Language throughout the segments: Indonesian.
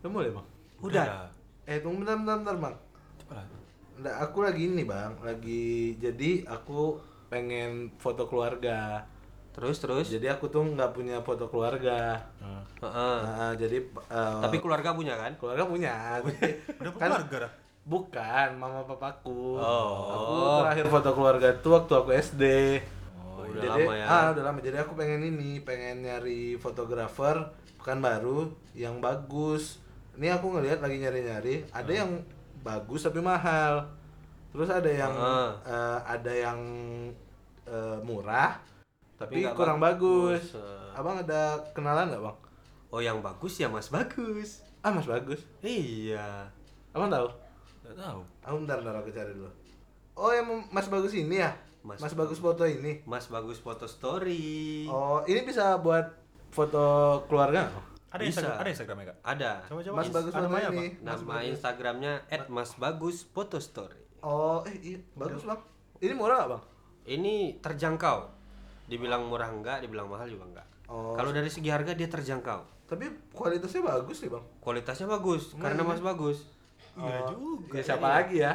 Udah mulai bang? Udah. Eh tunggu bentar bentar, bentar bang. Cepat. Aku lagi ini bang, lagi jadi aku pengen foto keluarga. Terus terus. Jadi aku tuh nggak punya foto keluarga. Heeh. Jadi eh, Tapi keluarga punya kan? keluarga punya. Jadi, Udah kan- keluarga dah. Bukan, mama papaku. Oh. Aku terakhir foto keluarga tuh waktu aku SD. Oh, udah jadi, lama ya. Ah, udah lama. Jadi aku pengen ini, pengen nyari fotografer baru yang bagus. Ini aku ngelihat lagi nyari-nyari, ada yang bagus tapi mahal. Terus ada yang Ah. eh, ada yang eh, murah tapi, nggak kurang bagus. bagus. Eh. Abang ada kenalan nggak, Bang? Oh, yang bagus ya Mas Bagus. Ah, Mas bagus. Iya. Abang tahu? Enggak tahu. Aku bentar, bentar aku cari dulu. Oh, yang Mas Bagus ini ya? Mas Mas, Bagus foto ini. Mas Bagus foto story. Oh, ini bisa buat foto keluarga nggak? Ada Bisa. Instagram, ada Instagramnya kak? Ada. Coba coba. Mas Bagus foto namanya apa? Mas Nama Bagus. Instagramnya @masbagus foto story. Oh, eh iya, bagus bang. Ini murah nggak bang? Ini terjangkau. Dibilang murah enggak, dibilang mahal juga enggak. Oh. Kalau dari segi harga dia terjangkau. Tapi kualitasnya bagus nih bang. Kualitasnya bagus karena Mas bagus. Iya Oh, juga. Ya, siapa lagi ya?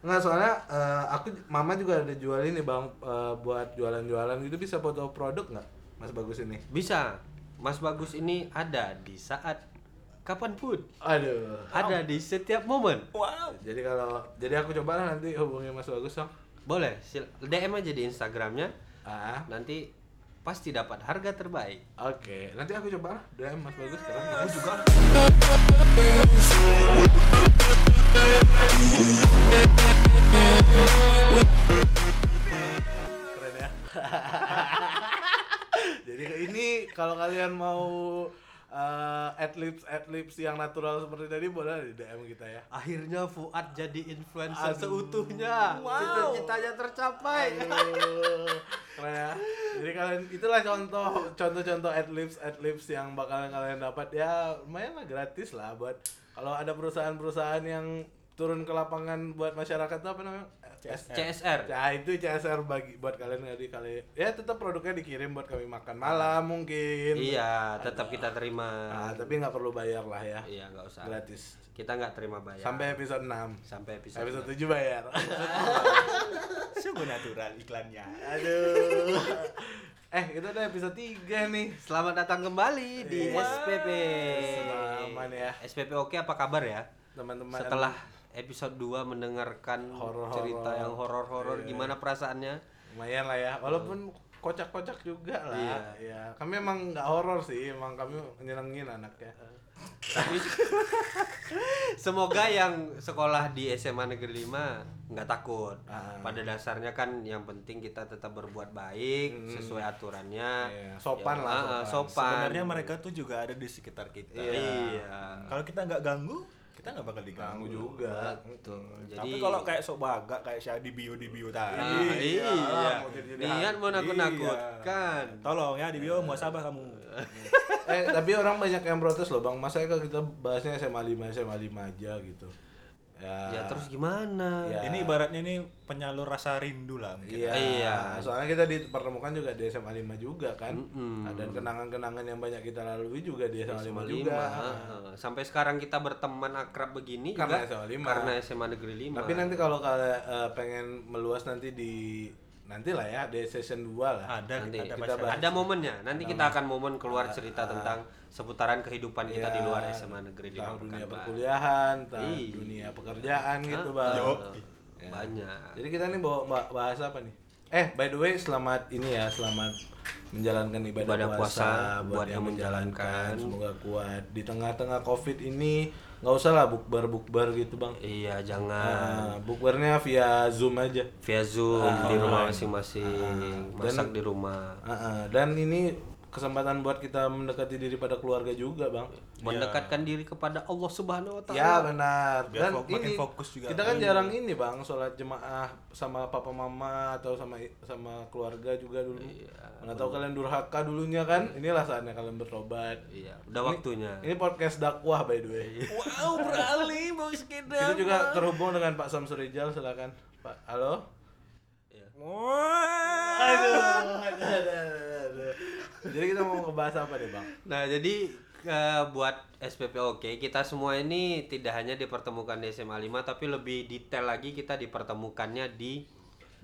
Nggak soalnya eh, aku mama juga ada jual ini bang eh, buat jualan-jualan gitu bisa foto produk nggak Mas Bagus ini? Bisa. Mas Bagus ini ada di saat kapan pun. Aduh. Ada di setiap momen. Wow. Jadi kalau jadi aku coba lah nanti hubungi Mas Bagus dong. Boleh, sil- DM aja di Instagramnya. Ah, Nanti pasti dapat harga terbaik. oke. Nanti aku coba lah DM Mas Bagus sekarang. Aku juga. Keren ya. Jadi kalau kalian mau uh, adlibs adlibs yang natural seperti tadi boleh di DM kita ya. Akhirnya Fuad jadi influencer Aduh. seutuhnya. Wow. Cita-citanya tercapai. Aduh, keren ya. Jadi kalian itulah contoh contoh-contoh adlibs adlibs yang bakalan kalian dapat ya lumayan lah gratis lah buat kalau ada perusahaan-perusahaan yang turun ke lapangan buat masyarakat tuh apa namanya? CSR. Ya itu CSR bagi buat kalian jadi kali ya tetap produknya dikirim buat kami makan malam mungkin. Iya, tetap kita terima. Ah, tapi nggak perlu bayar lah ya. Iya, nggak usah. Gratis. Kita nggak terima bayar. Sampai episode 6. sampai episode. Episode 7 bayar. Sungguh natural iklannya. Aduh. eh, itu udah episode 3 nih. Selamat datang kembali di. SPP. Selamat ya. SPP oke apa kabar ya? Teman-teman. Setelah episode 2 mendengarkan Horor-horor. cerita yang horor-horor, Iya. gimana perasaannya? lumayan lah ya. Walaupun kocak-kocak juga lah. Iya. Ya. Kami emang nggak horor sih, emang kami nyenengin anaknya. Tapi semoga yang sekolah di SMA Negeri 5 nggak takut. Ah. Pada dasarnya kan yang penting kita tetap berbuat baik sesuai aturannya. Iya, sopan Ya, lah, ah, ah, sopan. sopan. Sebenarnya mereka tuh juga ada di sekitar kita. Iya. Kalau kita nggak ganggu, kita nggak bakal diganggu Ganggu juga. Betul. Jadi Tapi kalau kayak sok baga kayak saya di bio di bio tadi. Nah, iya. jadi- Niat mau Iya. nakut-nakutkan. Tolong ya di bio mau sabar kamu. eh, tapi orang banyak yang protes loh, Bang. Masa kalau kita bahasnya SMA 5, SMA 5 aja gitu. Ya. Ya terus gimana? Ya. Ini ibaratnya ini penyalur rasa rindu lah mungkin. Iya. Iya. Soalnya kita dipertemukan juga di SMA 5 juga kan. Mm-mm. Dan kenangan-kenangan yang banyak kita lalui juga di SMA 5 SMA juga. lima, heeh. Sampai sekarang kita berteman akrab begini Karena juga SMA lima. karena SMA Negeri 5. Tapi nanti kalau kalian eh, pengen meluas nanti di nanti lah ya di season 2 lah. Ada nanti ada kita masyarakat. bahas. ada momennya. Nanti kita akan momen keluar cerita tentang seputaran kehidupan kita di Iya. luar SMA Negeri 5 Tentang dunia perkuliahan, tentang Iya. dunia pekerjaan gitu, Heeh. Bang. Yo. Ya. Banyak. Jadi kita nih bawa ba- bahas apa nih? Eh, by the way, selamat ini ya, selamat menjalankan ibadah, Ibadah puasa, puasa buat yang menjalankan. Semoga kuat di tengah-tengah Covid ini. Nggak usah lah bukber-bukber gitu, Bang. Iya, jangan Nah, bukbernya via Zoom aja. via Zoom Ah, di rumah online. masing-masing, Dan- masak di rumah. Ah, ah. dan ini kesempatan buat kita mendekati diri pada keluarga juga, Bang. Mendekatkan diri kepada Allah Subhanahu wa taala. Ya benar. Biar Dan fok- makin ini fokus juga. kita kan jarang ini bang sholat jemaah sama papa mama atau sama sama keluarga juga dulu. Nggak tahu kalian durhaka dulunya kan? Inilah saatnya kalian bertobat. Iya, udah waktunya. Ini podcast dakwah by the way. Wow, beralih mau sekedar. Kita juga terhubung dengan Pak Samsul Rijal, silakan. Pak, halo. Iya. Aduh, aduh, aduh, aduh. Jadi kita mau ngebahas apa nih bang? Nah, jadi eh, buat SPP oke, kita semua ini tidak hanya dipertemukan di SMA 5 tapi lebih detail lagi kita dipertemukannya di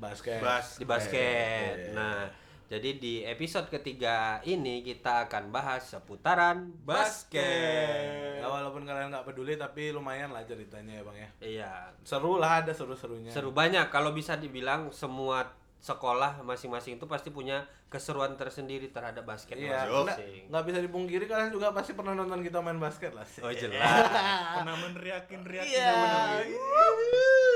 Basket. Bas- di basket. Nah, jadi di episode ketiga ini kita akan bahas seputaran basket. Ya, walaupun kalian nggak peduli tapi lumayan lah ceritanya ya bang ya. Iya, Seru lah ada seru-serunya. seru banyak kalau bisa dibilang semua sekolah masing-masing itu pasti punya keseruan tersendiri terhadap basket Iya, masing-masing. nggak bisa dipungkiri kalian juga pasti pernah nonton kita main basket lah. Oh jelas. Pernah meneriakin riakin Iya. Walaupun,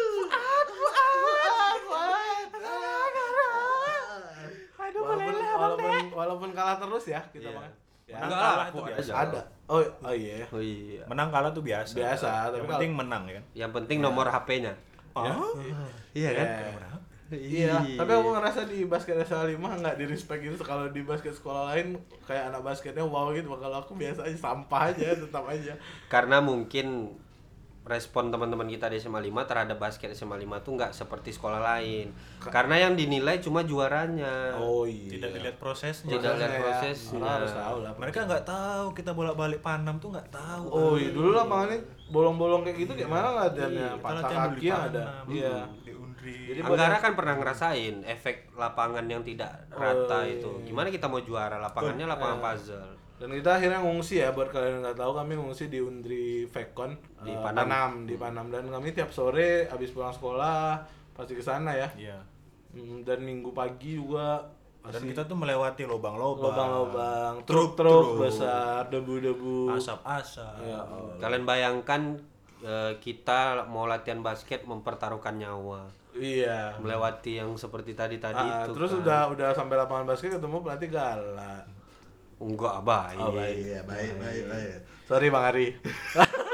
walaupun, walaupun kalah terus ya kita Iya. bang. Ya, Menang Enggak kalah lah, itu biasa. ada. Oh, oh iya. Oh iya. Menang kalah tuh biasa. Biasa, tapi Yang kalau- penting menang ya kan. Yang penting nomor HP-nya. Oh. Iya kan? Iya, tapi aku ngerasa di basket SMA 5 nggak di respect gitu kalau di basket sekolah lain kayak anak basketnya wow gitu, kalau aku biasa aja sampah aja tetap aja. Karena mungkin respon teman-teman kita di SMA 5 terhadap basket SMA 5 tuh nggak seperti sekolah lain. Karena yang dinilai cuma juaranya. Oh iya. Tidak dilihat prosesnya. Tidak lihat ya. prosesnya. Orang harus tahu lah. Mereka nggak tahu kita bolak-balik Panam tuh nggak tahu. Oh iya dulu lapangannya bolong-bolong kayak gitu kayak mana latihannya? Kita Patah kaki ada. Panam, Iya. Di Undri. Jadi Anggara kan pernah ngerasain efek lapangan yang tidak rata Oh, iya. itu. Gimana kita mau juara? Lapangannya lapangan puzzle. Dan kita akhirnya ngungsi ya buat kalian yang nggak tahu kami ngungsi di Undri Vekon Di eh, Panam. di Panam dan kami tiap sore habis pulang sekolah pasti ke sana ya. Iya. Mm, Dan minggu pagi juga Dan pasti kita tuh melewati lubang-lubang, lubang-lubang, truk-truk, truk-truk besar, debu-debu. asap-asap. Ya Allah. Kalian bayangkan eh, kita mau latihan basket mempertaruhkan nyawa. Iya. Melewati yang seperti tadi-tadi Ah, itu. terus kan. udah udah sampai lapangan basket ketemu pelatih galak. Enggak baik. Oh baik ya, baik baik baik. Sorry Bang Ari.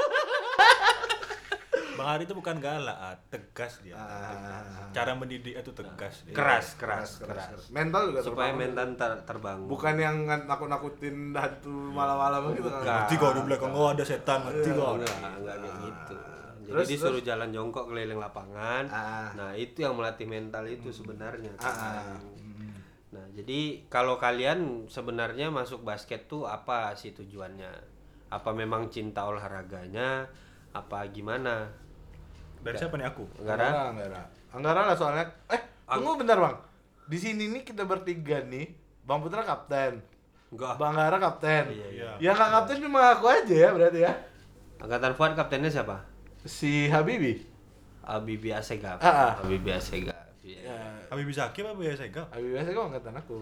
Bang Ari itu bukan galak, ah, tegas dia. Ah. Cara mendidik itu tegas dia. Keras, keras, keras. Mental juga Supaya terbangun. mental ter- terbangun. Bukan yang nakut-nakutin hantu malam-malam gitu kan. Mati kau di belakang kau ada setan, mati kau. enggak, enggak kayak gitu. Jadi Terus, disuruh jalan jongkok keliling lapangan. Ah. Nah, itu yang melatih mental itu sebenarnya. Ah, ah. Nah, jadi kalau kalian sebenarnya masuk basket tuh apa sih tujuannya? Apa memang cinta olahraganya? Apa gimana? Dari siapa nih aku? Anggara? Anggara. Anggara lah soalnya. Eh, tunggu bentar Bang. Di sini nih kita bertiga nih. Bang Putra kapten. Enggak. Bang Anggara kapten. Iya, iya. Yang nggak kapten cuma aku aja ya berarti ya. Angkatan Fuad kaptennya siapa? Si Habibi. Abibi Asegaf. Ah, ah. Habibie Asegaf. Iya. Ya, Habibie Zaki apa ya Sega? Habibie biasa kok angkatan aku.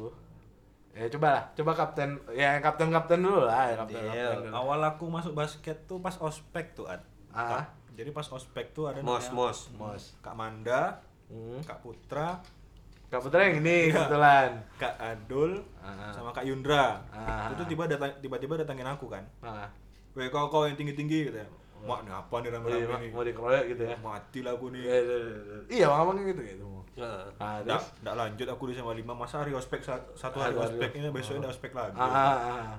Ya coba lah, coba kapten. Ya yang kapten-kapten dulu lah, ya kapten. Kapten dulu. Awal aku masuk basket tuh pas ospek tuh, Ad. Ah. Kak- Jadi pas ospek tuh ada Mos, mos. Mos. Kak Manda, Hmm. Kak Putra, Kak Putra yang ini kebetulan. Kak Adul, Ah. sama Kak Yundra. Ah. Itu tiba datang tiba-tiba datangin aku kan. Nah, Weh kau kau yang tinggi-tinggi gitu ya. Mak nih apa nih iya, rame-rame Mak, nih? mau dikeroyok gitu ya. Mati lah aku nih. Iya, iya, iya. Iya, abang gitu gitu. Ah, Nggak, terus. nggak lanjut aku di SMA 5 masa hari ospek sa- satu hari hari. ospek ini besoknya ada ospek lagi. Ah, ah, ah.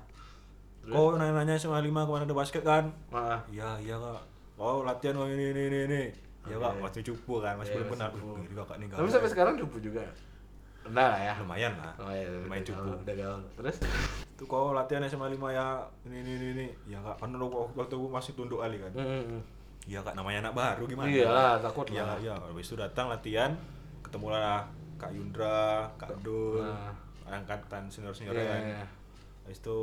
Kau nanya-nanya SMA 5 ke mana ada basket kan? Ah. Iya, iya kak. Oh latihan oh ini ini ini ini. Iya kak, masih cupu kan, masih Iya, belum nih Tapi sampai sekarang cupu juga. Udah lah ya. lumayan lah. Oh iya, lumayan udah cupu. gaul, Udah gaul. Terus? Tuh kau latihan SMA 5 ya ini ini ini ini. Iya kak, kan waktu waktu aku masih tunduk kali kan. Hmm. Iya kak, namanya anak baru gimana? Iya lah, takut Iya, lah. iya. Habis itu datang latihan, ketemu lah Kak Yundra, Kak Dul, Nah. angkatan senior-senior Iya, kan. iya. Habis itu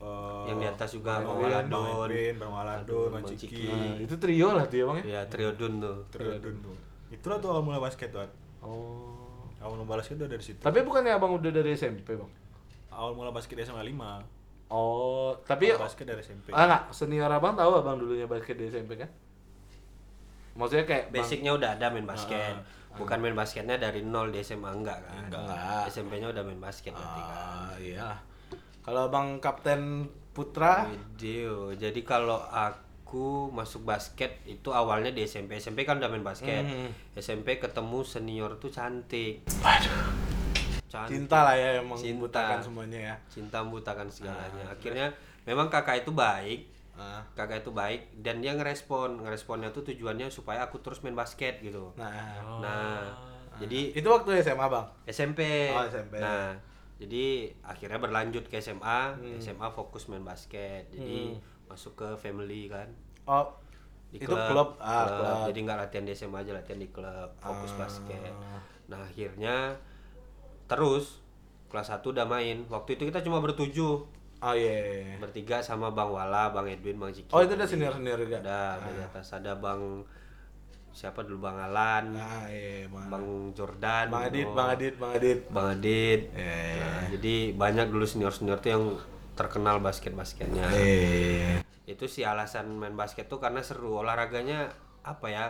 eh, Yang di atas juga, Bang Waladon. Bang Edwin, Bang Waladon, Bang Bang Ciki. Nah, itu trio lah tuh ya bang ya? Iya, trio Dun tuh. Triodun tuh. Itulah tuh awal mula basket tuh. Oh. Awal mula basket tuh dari situ. Tapi bukannya abang udah dari SMP bang? Awal mula basket SMA 5. Oh, tapi Awal basket dari SMP. ah nggak senior abang tahu abang dulunya basket di SMP kan? Maksudnya kayak bang- Basicnya udah ada main basket. Ah, Bukan main basketnya dari nol di SMA enggak kan? Enggak. SMP-nya udah main basket berarti kan. Ah iya. Kalau abang kapten Putra, Video. Jadi kalau aku masuk basket itu awalnya di SMP. SMP kan udah main basket. Hmm. SMP ketemu senior tuh cantik. Waduh. Cantik. cinta lah ya yang Cinta. membutakan semuanya ya. Cinta membutakan segalanya. Akhirnya memang kakak itu baik. Ah. Kakak itu baik dan dia ngerespon. Ngeresponnya tuh tujuannya supaya aku terus main basket gitu. Nah, Nah, jadi itu waktu SMA bang. SMP. Oh, SMP. Nah, jadi akhirnya berlanjut ke SMA Hmm. SMA fokus main basket jadi masuk ke family kan Oh, di itu klub, ah, klub. klub. jadi nggak latihan di SMA aja latihan di klub fokus Ah. basket nah akhirnya terus kelas 1 udah main waktu itu kita cuma bertujuh Oh iya. bertiga sama Bang Wala, Bang Edwin, Bang Ciki Oh itu udah senior senior juga. ada ada di atas ada Bang siapa dulu Bang Alan Ah iya, Bang. Bang Jordan Bang Adit, oh, Bang Adit, Bang Adit. Bang Adit Iya, Nah, jadi banyak dulu senior senior tuh yang terkenal basket basketnya Eh, itu sih alasan main basket tuh karena seru olahraganya apa ya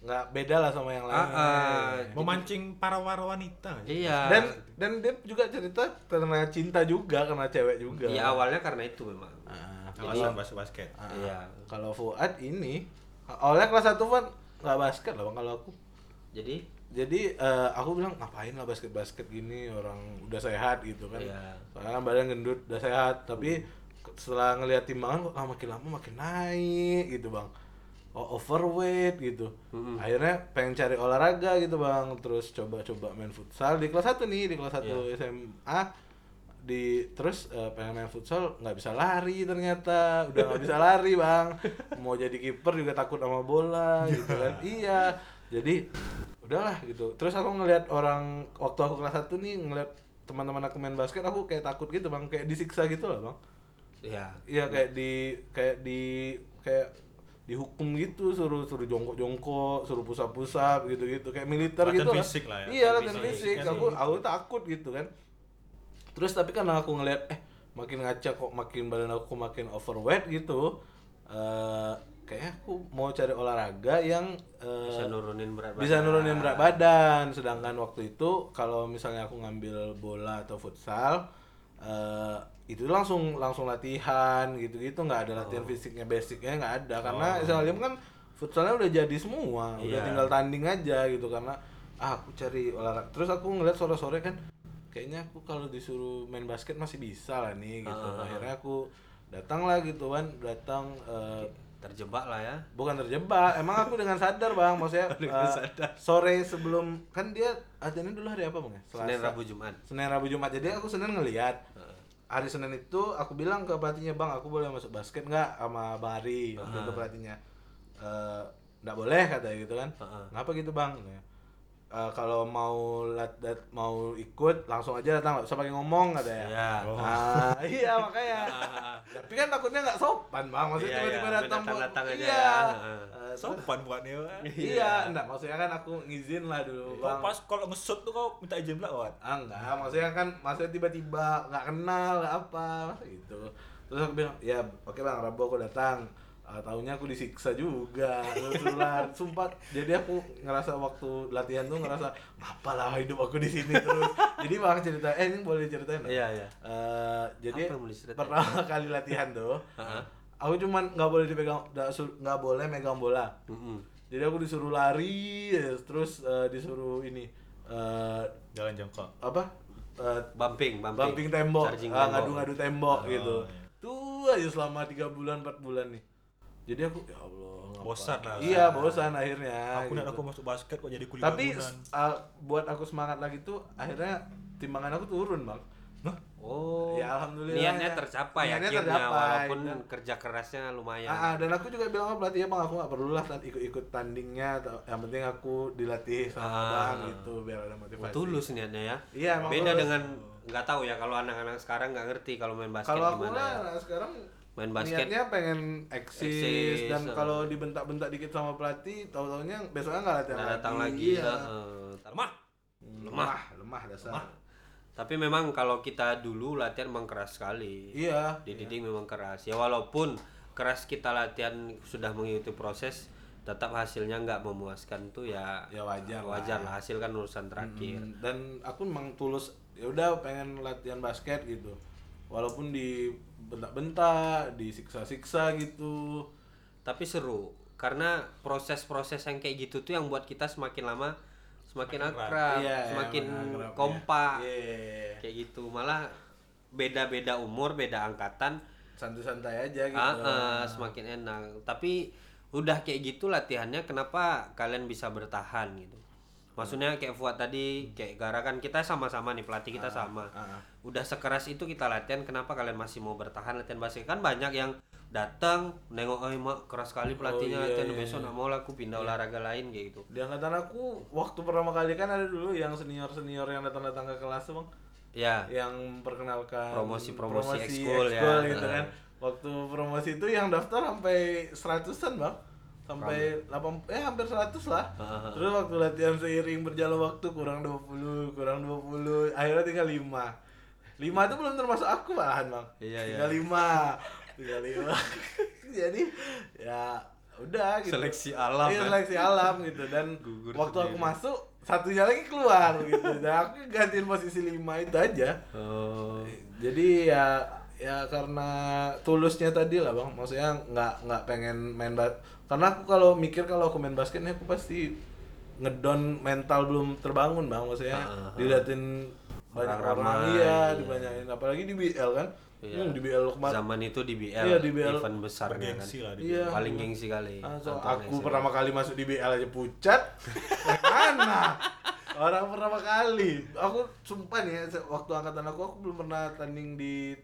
nggak beda lah sama yang lain. Ah, ah, Memancing para para wanita. iya Dan dan dia juga cerita karena cinta juga, karena cewek juga. Iya awalnya karena itu memang Ah, Alasan bahas basket. ah. iya Kalau Fuad ini, awalnya kelas 1 kan nggak basket lah Bang kalau aku. jadi Jadi eh, aku bilang ngapain lah basket-basket gini orang udah sehat gitu kan. Iya. Soalnya badan gendut udah sehat, tapi setelah ngelihat timbangan kok ah, makin lama makin naik gitu bang. Oh, overweight gitu. Akhirnya pengen cari olahraga gitu bang. Terus coba-coba main futsal di kelas 1 nih di kelas 1 Iya. SMA di terus eh, pengen main futsal nggak bisa lari ternyata udah nggak bisa lari bang mau jadi kiper juga takut sama bola gitu kan iya jadi udahlah gitu. Terus aku ngelihat orang waktu aku kelas 1 nih ngelihat teman-teman aku main basket aku kayak takut gitu bang. Kayak disiksa gitu lah bang. Iya. Iya kayak di kayak di kayak dihukum gitu suruh suruh jongkok jongkok suruh pusap pusap gitu gitu kayak militer Latihan gitu lah. fisik lah ya. iya Latihan fisik. Kan aku aku takut gitu kan. Terus tapi karena aku ngeliat eh makin ngaca kok makin badan aku makin overweight gitu eh kayaknya aku mau cari olahraga yang eh, bisa nurunin berat bisa badan. nurunin berat badan. Sedangkan waktu itu kalau misalnya aku ngambil bola atau futsal eh, itu langsung langsung latihan gitu-gitu. Nggak ada Oh. latihan fisiknya basicnya nggak ada. Karena Islam kan futsalnya udah jadi semua. Udah Iya. tinggal tanding aja gitu. Karena ah, aku cari olahraga. Terus aku ngeliat sore-sore kan kayaknya aku kalau disuruh main basket masih bisa lah nih gitu. Ah. akhirnya aku datang lah gitu kan. Datang eh, terjebak lah ya. Bukan terjebak emang aku dengan sadar bang. Maksudnya Dengan eh, sadar. sore sebelum kan dia ajannya dulu hari apa bang ya? Senin Rabu Jumat. Senin Rabu Jumat. Jadi aku Senin ngelihat hari Senin itu aku bilang ke pelatihnya bang aku boleh masuk basket nggak sama bang Ari waktu itu pelatihnya Eh, nggak boleh katanya gitu kan. Heeh. ngapa gitu bang Eh, kalau mau lat, dat- mau ikut langsung aja datang nggak usah pakai ngomong katanya Iya. Ah, iya makanya tapi kan takutnya nggak sopan bang maksudnya Iya, tiba-tiba iya, datang buat- datang-datang aja iya ya. Eh, Sopan buatnya. Iya, enggak maksudnya kan aku ngizin lah dulu, Kau Bang. pas kalau nge-shoot tuh kau minta izin pula, Wan. Ah, enggak, maksudnya kan maksudnya tiba-tiba nggak kenal, nggak apa, masa gitu. Terus aku bilang, "Ya, oke Bang, Rabu aku datang." Ah, taunya aku disiksa juga, surat sumpah. Jadi aku ngerasa waktu latihan tuh ngerasa, "Apa lah hidup aku di sini terus." jadi Bang cerita, eh ini boleh ceritain? Iya, iya. Eh, jadi pertama kali latihan tuh, Heeh. aku cuman nggak boleh dipegang, nggak boleh megang bola. Mm-mm. Jadi aku disuruh lari, terus eh, disuruh ini eh, Jalan jongkok. apa? Eh, bumping bumping bumping tembok, Charging ah, tembok. ngadu-ngadu tembok Oh, gitu. iya. Tuh aja selama tiga bulan, 4 bulan nih. Jadi aku ya Allah. Bosan lah. Iya, bosan akhirnya. Aku gitu. nak aku masuk basket kok jadi kuliah Tapi uh, buat aku semangat lagi tuh akhirnya timbangan aku turun, Bang. Hah? Oh, Ya, alhamdulillah niatnya ya. tercapai Niatnya akhirnya tercapai, walaupun dan- kerja kerasnya lumayan. Ah, ah, dan aku juga bilang sama pelatihnya bang aku nggak perlu lah tan- ikut-ikut tandingnya atau- yang penting aku dilatih sama Ah. bang gitu biar ada Oh, motivasi tulus niatnya ya. Iya, emang Beda tulus. dengan nggak tahu ya kalau anak-anak sekarang nggak ngerti kalau main basket kalau aku gimana. lah ya. nah, sekarang Main basket niatnya pengen eksis, eksis, dan ah. kalau dibentak-bentak dikit sama pelatih tahu-taunya besoknya nggak latihan nggak datang lagi. Iya. heeh. Tapi- Lemah. lemah lemah dasar Tapi memang kalau kita dulu latihan memang keras sekali. iya Dididik memang keras. Ya walaupun keras kita latihan sudah mengikuti proses, tetap hasilnya nggak memuaskan tuh ya ya wajar lah. wajar lah hasil kan urusan terakhir. Hmm, dan aku memang tulus ya udah pengen latihan basket gitu walaupun di bentak-bentak disiksa-siksa gitu Tapi seru karena proses-proses yang kayak gitu tuh yang buat kita semakin lama semakin akrab, Iya, semakin akrab, kompak. Iya. Kayak gitu. Malah beda-beda umur, beda angkatan, santai-santai aja gitu ah, ah, semakin enak. Tapi udah kayak gitu latihannya kenapa kalian bisa bertahan gitu? Maksudnya kayak Fuad tadi, kayak Gara kan kita sama-sama nih pelatih kita sama. ah. Udah sekeras itu kita latihan, kenapa kalian masih mau bertahan latihan basket? Kan banyak yang datang nengok oh mak keras sekali pelatihnya iya, latihan iya, besok nggak mau lah aku pindah olahraga lain kayak gitu. Di angkatan aku waktu pertama kali kan ada dulu yang senior-senior yang datang-datang ke kelas Bang. Ya, Yang perkenalkan Promosi-promosi promosi ekskul ya. gitu kan. Waktu promosi itu yang daftar sampai seratusan, Bang. Sampai 8 eh hampir 100 lah. Terus waktu latihan seiring berjalan waktu kurang 20, kurang 20, akhirnya tinggal 5. 5 itu belum termasuk aku malahan, Bang. Iya, iya. tinggal 5. Tinggal 5. Jadi ya udah gitu. Seleksi alam, Iya, ya. seleksi alam gitu dan Gugur waktu aku sendiri. masuk satunya lagi keluar gitu. Dan aku gantiin posisi 5 itu aja. Oh. Jadi ya ya karena tulusnya tadi lah bang maksudnya nggak nggak pengen main karena aku kalau mikir kalau aku main basket nih aku pasti ngedon mental belum terbangun bang maksudnya Ah, ah, ah. diliatin banyak Orang orang, ramai, iya iya. dibanyakin apalagi di BL kan Iya. Hmm, di BL kemarin Zaman itu di BL, Iya, di BL. event besar kan. Bergengsi lah di Iya. Paling gengsi kali. Ah, so, aku pertama kali masuk di BL aja pucat. Mana? Orang pertama kali. Aku sumpah nih, ya, waktu angkatan aku aku belum pernah tanding di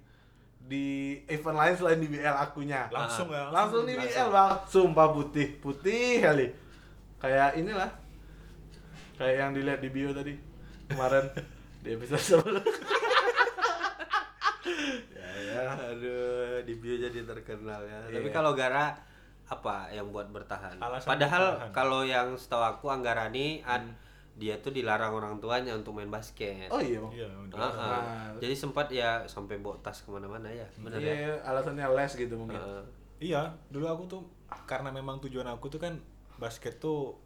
di event lain selain di BL akunya. Langsung ya. Langsung di BL, Bang. Sumpah putih, putih kali. Kayak inilah. Kayak yang dilihat di bio tadi kemarin di episode sebelum. ya, ya. Aduh, di bio jadi terkenal ya. Tapi Iya. kalau Gara apa yang buat bertahan? Alasan Padahal bertahan. kalau yang setahu aku Anggarani an dia tuh dilarang orang tuanya untuk main basket. Oh iya. Iya, udah. Ah. Nah. Jadi sempat ya sampai bawa tas ke mana-mana ya, benar ya? Iya, alasannya les gitu mungkin. Heeh. Iya, dulu aku tuh karena memang tujuan aku tuh kan basket tuh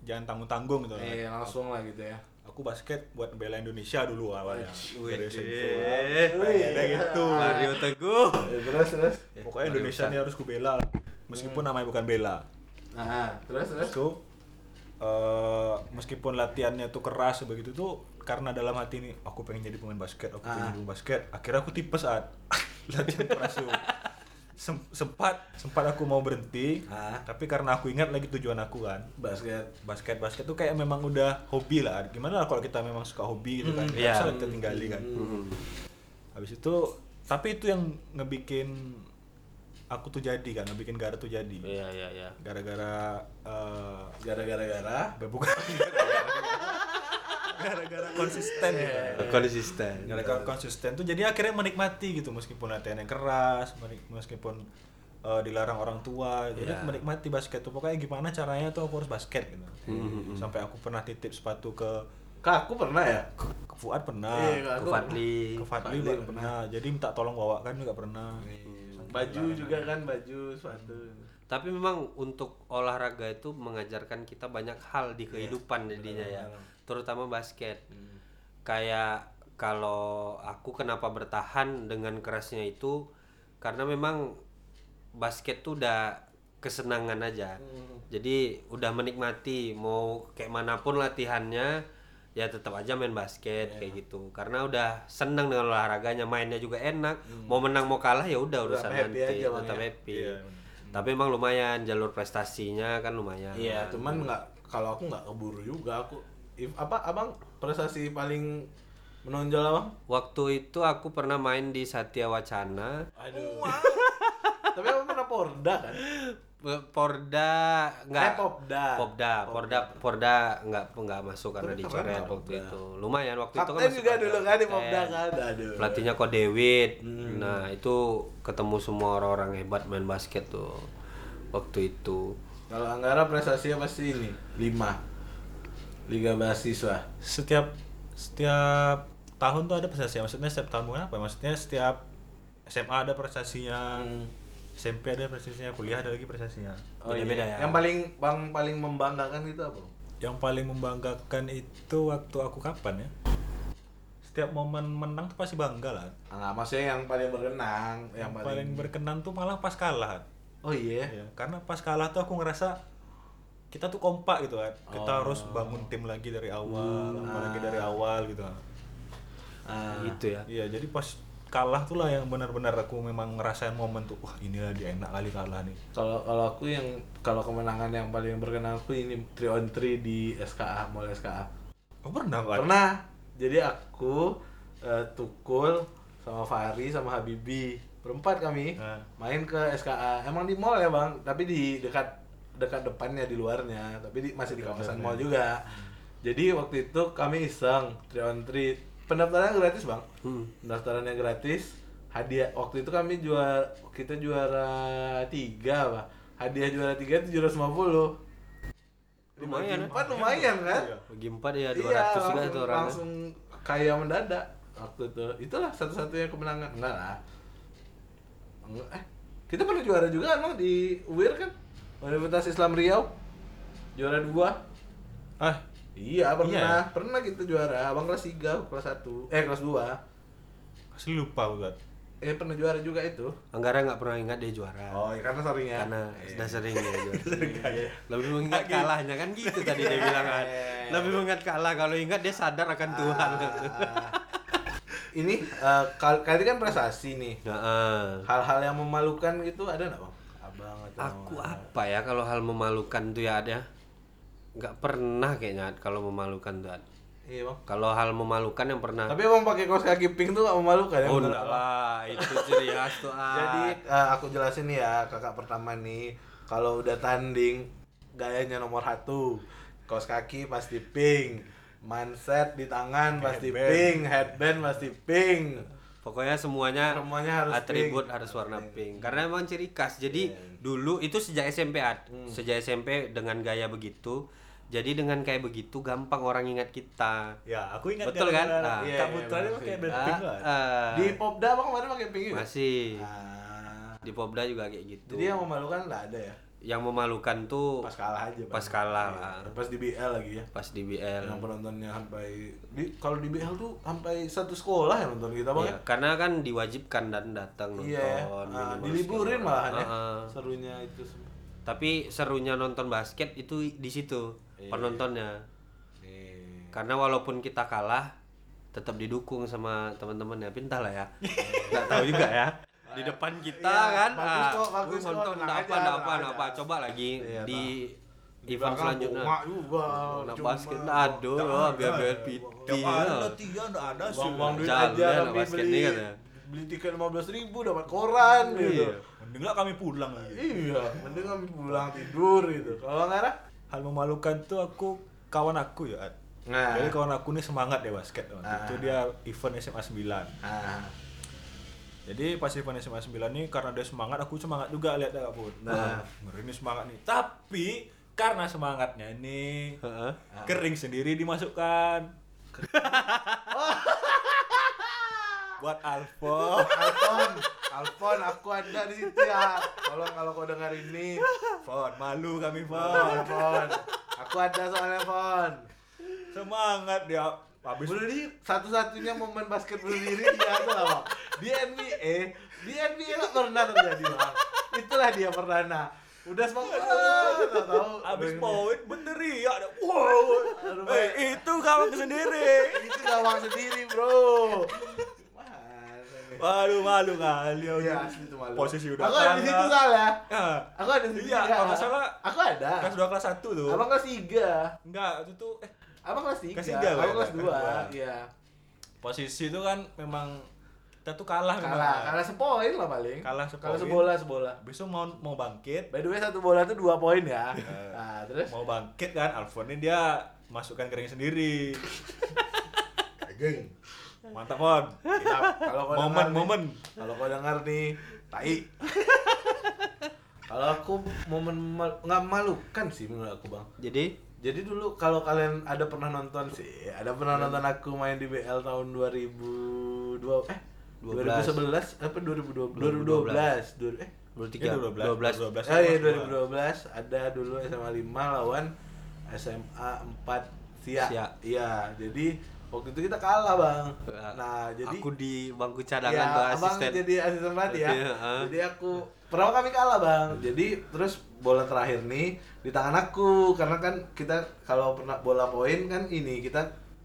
jangan tanggung-tanggung gitu. Iya, langsung lah gitu ya. Aku basket buat bela Indonesia dulu awalnya. Wih. Kayak gitu. Mario Teguh. Eh, terus terus. Pokoknya Indonesia ini harus kubela. Meskipun namanya bukan bela. Nah, terus terus. Terus eh, meskipun latihannya tuh keras begitu tuh karena dalam hati ini aku pengen jadi pemain basket, aku pengen Ah. jadi pemain basket. Akhirnya aku tipes saat latihan keras tuh. Sem- sempat sempat aku mau berhenti, Ah. tapi karena aku ingat lagi tujuan aku kan. Basket. Basket basket tuh kayak memang udah hobi lah. Gimana lah kalau kita memang suka hobi gitu kan. Hmm, bisa lah kita tinggali kan. Hmm. Habis itu tapi itu yang ngebikin aku tuh jadi kan, ngebikin Gara tuh jadi. Iya, iya, iya. Gara-gara eh, Gara-gara gara. bukan gara-gara konsisten ya. Konsisten. Gara-gara konsisten tuh jadi akhirnya menikmati gitu meskipun latihan yang keras, meskipun eh, dilarang orang tua, jadi Iya. menikmati basket tuh pokoknya gimana caranya tuh aku harus basket gitu. Hmm, Sampai aku pernah titip sepatu ke Kak, aku pernah ya? ke Fuad pernah, Iya, Ke Fadli. ke Fadli Fadli juga pernah. Jadi minta tolong bawakan juga pernah. Baju juga kan, baju, sepatu. Tapi memang untuk olahraga itu mengajarkan kita banyak hal di kehidupan jadinya ya, terutama basket. Kayak kalau aku kenapa bertahan dengan kerasnya itu karena memang basket tuh udah kesenangan aja. Jadi udah menikmati mau kayak mana pun latihannya ya tetap aja main basket kayak gitu. Karena udah senang dengan olahraganya, mainnya juga enak. Mau menang mau kalah ya udah urusan nanti, aja, tetap ya. happy. Iya, Tapi emang lumayan jalur prestasinya kan lumayan. Iya, cuman nggak kalau aku nggak keburu juga aku. If, apa abang prestasi paling menonjol abang? Waktu itu aku pernah main di Satya Wacana. Aduh. Tapi abang pernah porda kan? Porda enggak Eh, Popda. Popda, Porda, Porda enggak enggak masuk karena dicoret waktu itu. Lumayan waktu itu kan Kapten juga dulu kan di kapten. Popda kan. Aduh. Pelatihnya kok David. Hmm. Nah, itu ketemu semua orang-orang hebat main basket tuh waktu itu. Kalau Anggara prestasinya pasti ini, 5. Liga mahasiswa. Setiap setiap tahun tuh ada prestasi. Maksudnya setiap tahun bukan apa? Maksudnya setiap SMA ada prestasinya. SMP ada prestasinya, kuliah ada lagi prestasinya. Oh, Beda-beda iya. ya. Yang paling bang paling membanggakan itu apa? Yang paling membanggakan itu waktu aku kapan ya? Setiap momen menang tuh pasti bangga lah. Ah, maksudnya yang paling berkenang, yang, Yang paling berkenan tuh malah pas kalah. Oh iya. Ya, karena pas kalah tuh aku ngerasa kita tuh kompak gitu kan. Kita Oh. harus bangun tim lagi dari awal, apalagi dari awal gitu. Ah, gitu ya. Iya, jadi pas kalah tuh lah yang benar-benar aku memang ngerasain momen tuh wah inilah dia enak kali kalah nih Kalau kalau aku yang kalau kemenangan yang paling berkenan aku ini 3 on 3 di SKA, Mall SKA. oh pernah kan Pernah. Jadi aku eh, Tukul sama Fahri sama Habibi berempat kami Nah. main ke SKA. Emang di mall ya bang, tapi di dekat dekat depannya di luarnya, tapi di, masih di kawasan mall juga. Jadi waktu itu kami iseng 3 on 3 pendaftarannya gratis bang. Hmm. Pendaftarannya gratis. Hadiah waktu itu kami juara kita juara tiga pak. Hadiah juara tiga itu juara 50 Lumayan, ya. Empat lumayan kan? Iya. bagi empat ya 200 Iya, juga langsung, itu orang langsung kaya mendadak waktu itu. Itulah satu-satunya kemenangan. Enggak lah. Enggak, eh, kita pernah juara juga emang di UIR kan? Universitas Islam Riau. Juara dua. ah Iya, pernah. Iya. Pernah kita juara. Abang kelas 3, aku kelas 1. Eh, kelas 2. asli lupa kan Eh, pernah juara juga itu. Anggara nggak pernah ingat dia juara Oh, ya karena sering ya. karena Iya. sudah sering dia juara Iya. lebih mengingat kalahnya kan gitu tadi dia bilang kan Iya. lebih mengingat kalah kalau ingat dia sadar akan Tuhan Ah. ini eh, kal kali kan prestasi nih. Hal-hal yang memalukan gitu ada nggak bang? Abang atau aku apa ya kalau hal memalukan tuh ya ada nggak pernah kayaknya kalau memalukan tuh. Iya bang. kalau hal memalukan yang pernah Tapi emang pakai kaos kaki pink tuh gak memalukan ya? oh enggak lah itu ciri khas tuh Ad. Jadi eh, aku jelasin ya kakak pertama nih kalau udah tanding gayanya nomor satu kaos kaki pasti pink manset di tangan pasti Headband. pink headband pasti pink Pokoknya semuanya, Semuanya harus atribut pink. harus warna pink. Karena emang ciri khas. Jadi dulu itu sejak SMP. Hmm. Sejak SMP dengan gaya begitu. Jadi dengan kayak begitu gampang orang ingat kita. ya aku ingat Betul kan? gara-gara Ah. Iya, Kak iya, masih. pakai band Ah, pink kan ah. di popda bang kemarin pakai pink juga masih Ah. di Popda juga kayak gitu. jadi yang memalukan nggak ada ya Yang memalukan tuh pas kalah aja Bang. pas kalah lah. pas di BL lagi ya Pas di BL. yang penontonnya sampai di kalau di BL tuh sampai satu sekolah ya nonton kita bang Iya, karena kan diwajibkan dan datang nonton. Iya, ya. Ah, minimal diliburin malahan ya. Ah. Serunya itu semua. Tapi serunya nonton basket itu di situ Iya. penontonnya. Nih. Karena walaupun kita kalah tetap didukung sama teman-teman ya pintar lah ya nggak tahu juga ya di depan kita Iya, kan bagus ah, kok, bagus wih, kok, nonton aja, apa apa aja. apa coba lagi Iya, di Di event selanjutnya juga. Nah, basket aduh oh, biar biar tiap hari latihan ada sih Buang-buang duit aja ya, tapi beli nih katanya. beli tiket 15 ribu dapat koran gitu. Iya. mending lah kami pulang lagi Iya, mending kami pulang tidur gitu. Kalau nggak ada? hal memalukan tuh aku kawan aku ya. Nah. jadi kawan aku nih semangat ya basket waktu Ah. itu dia event SMA 9 Ah, jadi pas event SMA 9 nih karena dia semangat aku semangat juga lihat dia Put. Nah. Ngeri ini semangat nih tapi karena semangatnya ini Heeh. kering sendiri dimasukkan buat Alfo Alfon, Alfon, aku ada di situ ya. Tolong kalau kau dengar ini, Fon malu kami Fon Alfon. Aku ada soalnya, Fon. semangat dia habis Bunuh diri satu-satunya momen basket bunuh diri dia tuh lah bang di NBA di NBA nggak pernah terjadi bang itulah dia perdana udah semangat tahu tahu habis poin bener ya ada wow eh itu kawan sendiri itu gawang sendiri bro waduh malu kali ya Iya asli itu malu. posisi udah Aku ada di situ kalah. soalnya. Ah, Aku ada di situ. Iya, kalau nggak salah Aku ada. kelas dua kelas satu tuh Abang kelas tiga. enggak itu tuh eh Abang kelas tiga. Kelas tiga, Aku Bang. kelas Kelas dua. Iya. posisi itu kan memang kita tuh kalah memang. Kalah, kalah sepoin lah paling. Kalah Kalau sepoin. sebola sebola. besok mau mau bangkit By the way satu bola itu dua poin ya. Eh. Nah terus. mau bangkit kan Alfon ini dia masukkan kering sendiri Geng. mantap Fon Kalau kau momen momen Kalau kau dengar nih, tai. Kalau aku momen mal- nggak malukan sih menurut aku bang. jadi Jadi dulu kalau kalian ada pernah nonton sih, ada pernah nonton aku main di BL tahun 2002 eh 12. 2011 apa 2012 2012 Du- eh 23 Iya, 12 12 oh iya 2012 ada dulu SMA 5 lawan SMA 4 Sia. Sia. Iya, jadi waktu itu kita kalah, Bang. Nah, jadi aku di bangku cadangan ya, tuh abang asisten jadi asisten pelatih ya. Iya. Jadi aku pertama kami kalah bang. Jadi terus bola terakhir nih di tangan aku karena kan kita kalau pernah bola poin kan ini kita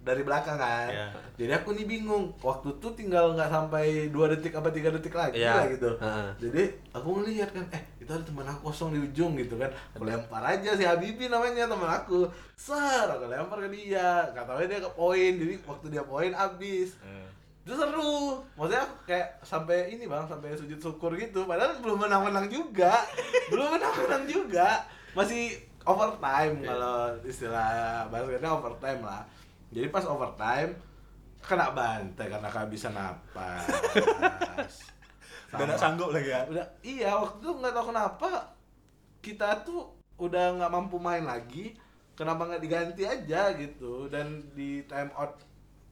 dari belakang kan. Iya. Jadi aku nih bingung. Waktu tuh tinggal nggak sampai dua detik apa tiga detik lagi Iya. lah gitu. Heeh. Jadi aku ngeliat kan, eh itu ada teman aku kosong di ujung gitu kan. Aku lempar aja si Habibi namanya teman aku. Ser, aku lempar ke dia. Katanya dia ke poin. Jadi waktu dia poin habis. Eh. Itu seru. Maksudnya aku kayak sampai ini bang, sampai sujud syukur gitu. Padahal belum menang-menang juga, belum menang-menang juga. Masih overtime kalau istilah basketnya overtime lah. Jadi pas overtime kena bantai karena kehabisan napas. Udah nggak sanggup lagi ya. Udah, iya waktu itu nggak tahu kenapa kita tuh udah nggak mampu main lagi. Kenapa nggak diganti aja gitu dan di time out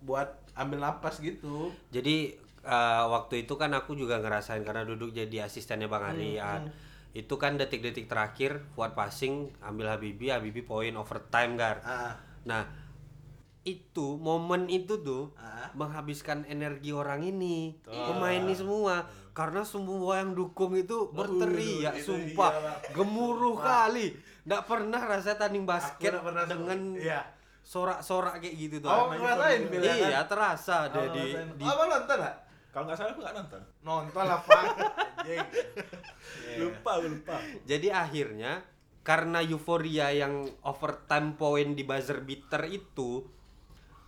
buat ambil napas gitu. Jadi eh, waktu itu kan aku juga ngerasain karena duduk jadi asistennya Bang Ari. ah. Itu kan detik-detik terakhir buat passing ambil Habibi, Habibi poin overtime gar. Ah, Nah, itu momen itu tuh Ah. menghabiskan energi orang ini, pemain ini semua karena semua yang dukung itu berteriak, itu sumpah iya, gemuruh kali. Nggak pernah rasa tanding basket pernah dengan iya. Sorak-sorak kayak gitu tuh. Oh, ngerasain Bil, kan? Iya, terasa Oh, deh di, di Abang nonton gak? Kalau nggak salah aku nggak nonton. Nonton lah Pak. Anjing. Lupa, lupa. Jadi akhirnya karena euforia yang overtime point di buzzer beater itu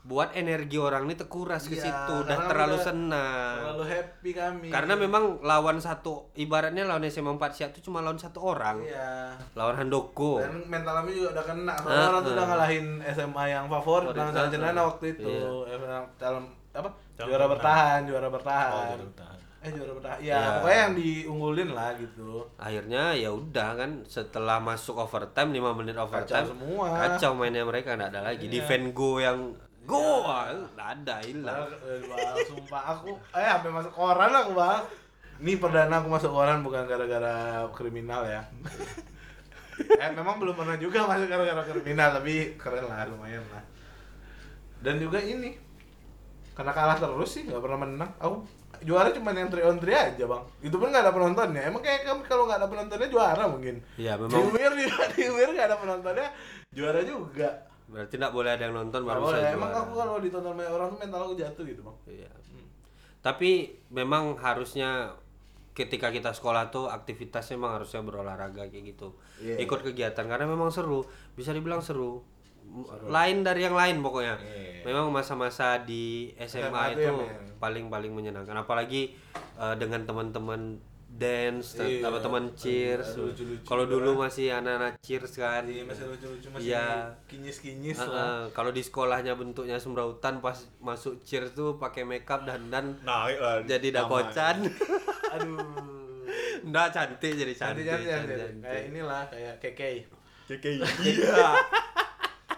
buat energi orang ini terkuras ke Iya, situ, udah karena terlalu udah senang. Terlalu happy kami. Karena memang lawan satu ibaratnya lawan SMA 4 Siak itu cuma lawan satu orang. Iya. Lawan Handoko. Dan mental kami juga udah kena. Soalnya Ah, orang tuh ah. udah ngalahin SMA yang favorit dengan Salah ah, Cendana waktu itu. Iya. Calon apa? Calon juara bertahan, juara Oh, bertahan. jadi bertahan. Eh juara bertahan. Ya, Iya. pokoknya yang diunggulin lah gitu. Akhirnya ya udah kan setelah masuk overtime 5 menit overtime semua. Kacau mainnya mereka enggak ada lagi. Defend go yang go ah, nggak ada hilang. Eh, sumpah aku eh sampai masuk koran aku, Bang. Ini perdana aku masuk koran bukan gara-gara kriminal ya. eh memang belum pernah juga masuk gara-gara kriminal tapi keren lah lumayan lah. Dan juga ini karena kalah terus sih nggak pernah menang. Aku juara cuma yang 3 on 3 aja bang. Itu pun nggak ada penontonnya. Emang kayak kamu kalau nggak ada penontonnya juara mungkin. Iya, Di memang Weir juga di Weir nggak ada penontonnya juara juga. Berarti tidak boleh ada yang nonton baru boleh. juara. Emang aku kalau ditonton banyak orang tuh mental aku jatuh gitu bang. Iya. Tapi memang harusnya ketika kita sekolah tuh aktivitasnya memang harusnya berolahraga kayak gitu. Iya. Ikut kegiatan karena memang seru, bisa dibilang seru. M- Lain dari yang lain pokoknya. Iya. Memang masa-masa di SMA SMA, itu paling-paling menyenangkan apalagi eh, dengan teman-teman dance Iya. apa teman cheers. Kalau dulu masih anak-anak cheers kan. Iya, masih lucu-lucu masih Iya. kinyis-kinyis Heeh, lah. kalau di sekolahnya bentuknya semrautan pas masuk cheers tuh pakai makeup dan dan Naik lah. jadi dakocan. Aduh. Nggak cantik jadi cantik. Cantik cantik cantik, Kayak inilah kayak keke. KKI. Iya.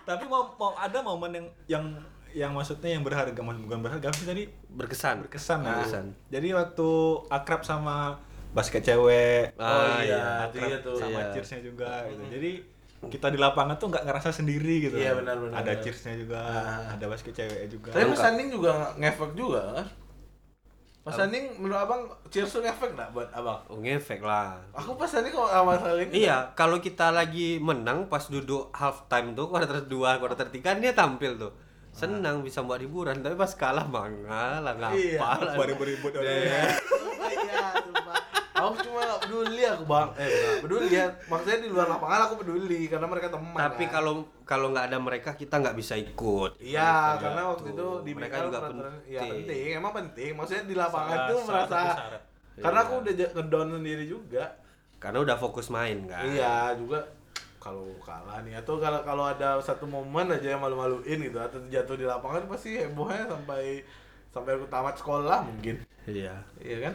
Tapi mau mau ada momen yang yang yang maksudnya yang berharga bukan berharga sih tadi Berkesan. berkesan. Berkesan. Jadi waktu akrab sama basket cewek, Ah, iya, iya. itu iya tuh. sama Iya. cheersnya juga gitu. Jadi kita di lapangan tuh nggak ngerasa sendiri gitu. Iya, benar, benar, Ada benar. cheersnya juga, Ah. ada basket cewek juga. Tapi Mas Sanding juga ngefek juga kan? Mas Sanding menurut abang cheers tuh ngefek nggak buat abang? Oh, ngefek lah. Aku pas Sanding kalau sama Sanding Iya, kalau kita lagi menang pas duduk half time tuh quarter 2, quarter 3 kan dia tampil tuh. Senang bisa buat hiburan, tapi pas kalah mangga lah Iya, ngapa lah. Iya, iya, sumpah. Aku cuma nggak peduli aku bang, eh nggak peduli ya. Maksudnya di luar lapangan aku peduli karena mereka teman. Tapi kan. kalau kalau nggak ada mereka kita nggak bisa ikut. Iya, karena waktu itu Tuh, di mereka juga peraturan- Iya penting. penting, emang penting. Maksudnya di lapangan Salah- tuh salah merasa syarat. karena Iya. aku udah j- ngedown sendiri juga. Karena udah fokus main kan. Iya juga kalau kalah nih atau kalau kalau ada satu momen aja yang malu-maluin gitu atau jatuh di lapangan pasti hebohnya sampai sampai aku tamat sekolah mungkin. Iya. Iya kan?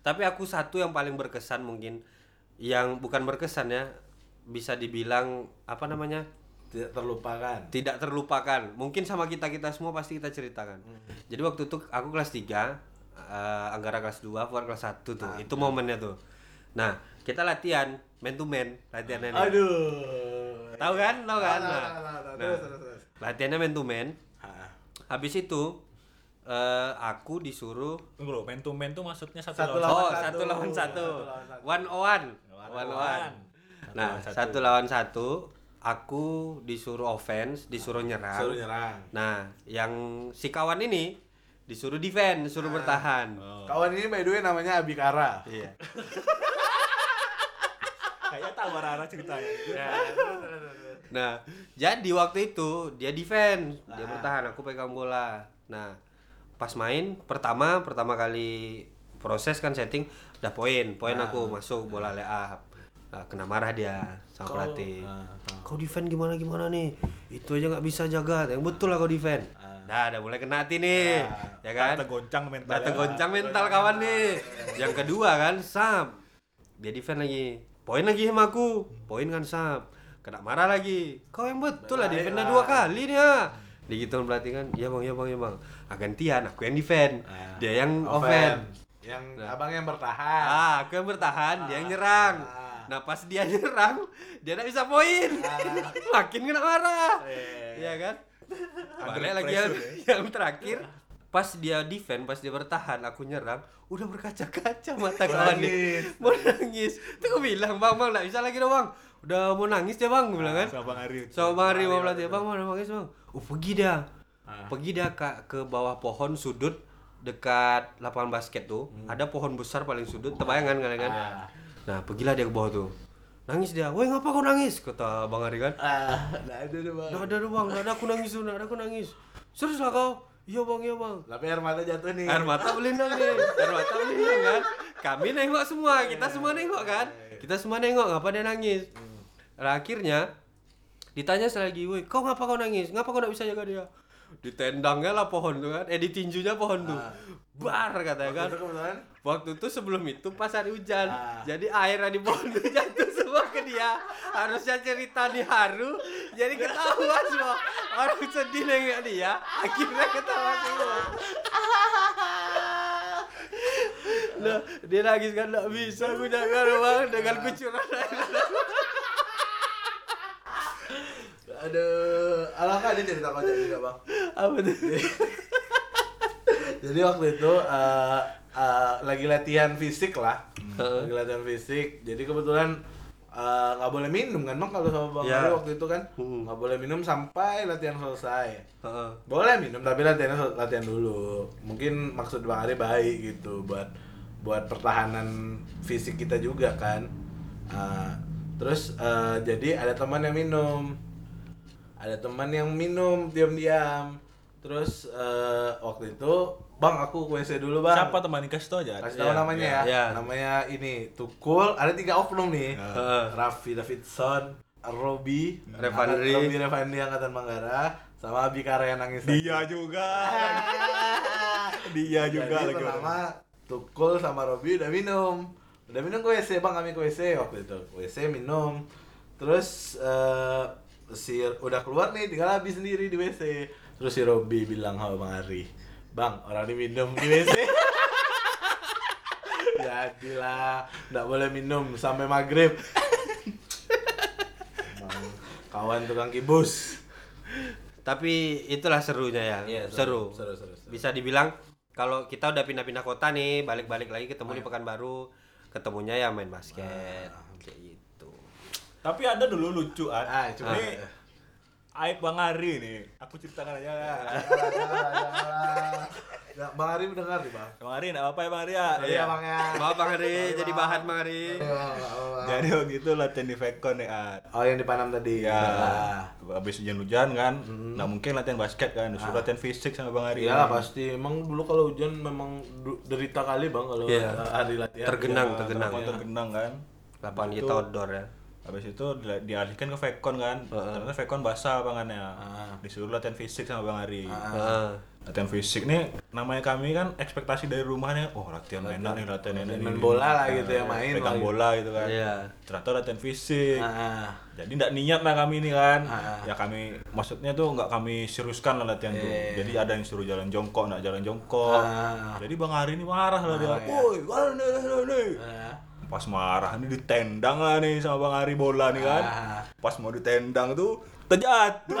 Tapi aku satu yang paling berkesan mungkin yang bukan berkesan ya bisa dibilang apa namanya Tidak terlupakan. tidak terlupakan mungkin sama kita kita semua pasti kita ceritakan jadi waktu itu aku kelas 3 eh, Anggara kelas 2 Fuad kelas 1 tuh itu momennya tuh nah kita latihan man to man latihannya nih. Aduh. tahu kan tahu kan nah, tahu, tahu, tahu. nah, Terus, terus, terus. latihannya man to man Ah. habis itu eh, aku disuruh Tunggu loh, man to man tuh maksudnya satu, Satu lawan lawan oh satu. satu lawan satu Satu lawan satu. one on one One one on on one. nah Satu lawan satu lawan satu aku disuruh offense, disuruh nyerang. Suruh nyerang. Nah, yang si kawan ini disuruh defend, disuruh bertahan. Kawan ini by the way namanya Abikara. Iya. Kayaknya tahu arah ceritanya. Nah, jadi waktu itu dia defend, dia bertahan, aku pegang bola. Nah, pas main pertama pertama kali proses kan setting udah poin, poin aku masuk bola up. Nah, kena marah dia sama pelatih. ah, Kau defend gimana gimana nih? Itu aja nggak bisa jaga. Yang betul lah kau defend. Nah, udah mulai kena hati nih, ya kan? Kan goncang mental. Udah tergoncang mental kawan nih. Yang kedua kan Sam. Dia defend lagi. Poin lagi sama aku. Poin kan Sam. Kena marah lagi. Kau yang betul lah defendnya dua kali dia. Digituin pelatih kan. Iya bang, iya bang, iya bang. Ah, gantian, aku yang defend. Dia yang offense. Yang Nah. abang yang bertahan. Ah, aku yang bertahan, dia yang nyerang. Ah. Nah, pas dia nyerang, dia nggak bisa poin. Makin kena marah. Iya kan? Balik lagi yang, yang terakhir pas dia defend, pas dia bertahan, aku nyerang, udah berkaca-kaca mata kawan nih. Mau nangis. Tuh gue bilang, "Bang, Bang, enggak bisa lagi dong, Bang. Udah mau nangis dia, Bang." Gue bilang kan. Sama Bang Ari. Sama Bang Ari mau pelatih, "Bang, mau nangis, Bang." Oh, pergi dia. Pergi dia ke, ke bawah pohon sudut dekat lapangan basket tuh. Ada pohon besar paling sudut, terbayang kan kalian kan? Nah, pergilah dia ke bawah tuh. Nangis dia. "Woi, ngapa kau nangis?" kata Bang Ari kan. Ah, nggak ada deh bang. Nggak ada dong bang, nggak ada aku nangis tuh, nggak ada aku nangis. Serius lah kau? Iya bang, iya bang. Tapi air mata jatuh nih. Air mata melindung nih, air mata melindung kan. Kami nengok semua, kita semua nengok kan. Kita semua nengok, ngapa dia nangis. Nah, akhirnya ditanya lagi, woi, kau ngapa kau nangis? Ngapa kau nggak bisa jaga dia? Ditendangnya lah pohon tuh kan, eh ditinjunya pohon tuh. Bar katanya kan. Itu kebetulan. Waktu itu sebelum itu pas hari hujan, Ah. jadi air di pohon itu jatuh semua ke dia. Harusnya cerita nih haru, jadi ketawa semua. Orang sedih nengok dia, akhirnya ketawa semua. Nah, dia nangis kan nggak bisa aku jaga bang dengan kucuran air. Aduh, alangkah ada cerita kocak juga bang. Apa tuh? Jadi waktu itu eh, eh, lagi latihan fisik lah, lagi latihan fisik. Jadi kebetulan eh, nggak boleh minum kan bang kalau sama bang Ya. Ari waktu itu kan Hmm. nggak boleh minum sampai latihan selesai. Heeh. Boleh minum tapi latihan latihan dulu. Mungkin maksud bang Ari baik gitu buat buat pertahanan fisik kita juga kan. Ah, terus eh, jadi ada teman yang minum, ada teman yang minum diam-diam. Terus eh, waktu itu bang aku ke WC dulu bang. Siapa teman kasih tau aja. Kasih tahu Iya, namanya iya, ya. iya. Namanya ini Tukul. Ada tiga oknum nih. Heeh. Raffi Davidson, Robi, Revandri. Robi Revandri angkatan Manggara, sama Abikara yang nangis. Dia juga. Dia juga Jadi lagi. pertama Tukul sama Robi udah minum. Udah minum ke WC bang kami ke WC waktu itu. WC minum. Terus eh, si udah keluar nih tinggal habis sendiri di WC. Terus si Robi bilang sama Bang Ari, Bang orang ini minum di WC. Jadilah, nggak boleh minum sampai maghrib. Emang kawan tukang kibus. Tapi itulah serunya ya. Iya, seru. seru, seru, seru. Bisa dibilang kalau kita udah pindah-pindah kota nih, balik-balik lagi ketemu di Pekanbaru, ketemunya ya main basket. Gitu. Tapi ada dulu lucu Ad. Ah, cuma Ini aib Bang Ari nih. Aku ceritakan aja. Janganlah. Ya, Bang Ari mendengar nih, Bang. Bang Ari enggak apa-apa ya Bang Ari ya. Iya, Bang ya. Maaf Bang Hari, jadi bahan Bang Hari. Jadi waktu itu latihan di Vekon nih Ad. Oh, yang di Panam tadi. Ya, Ah. habis hujan-hujan kan, nah mungkin latihan basket kan, disuruh latihan fisik sama Bang Ari. Iyalah pasti. Emang dulu kalau hujan memang derita kali, Bang, kalau Iya. hari latihan. Tergenang, tergenang. tergenang kan. Lapangan kita outdoor ya. Habis itu di- dialihkan ke Vekon kan. Ternyata Vekon basah pangannya. Disuruh latihan fisik sama Bang Ari. Heeh. Latihan fisik nih namanya kami kan ekspektasi dari rumahnya, oh latihan enak nih latihan enak main bola lah gitu ya, main Pegang lah. bola gitu kan. Iya. Ternyata latihan fisik. Ah. Jadi nggak niat lah kami ini kan. Ah. Ya kami maksudnya tuh nggak kami seriuskan lah latihan tuh. Jadi ada yang suruh jalan jongkok, nggak jalan jongkok. Ah. Jadi Bang Hari ini marah lah dia. Woi, mana nih, nih, nih. Pas marah ini ditendang lah nih sama Bang Hari bola nih kan. Ah. Pas mau ditendang tuh terjatuh.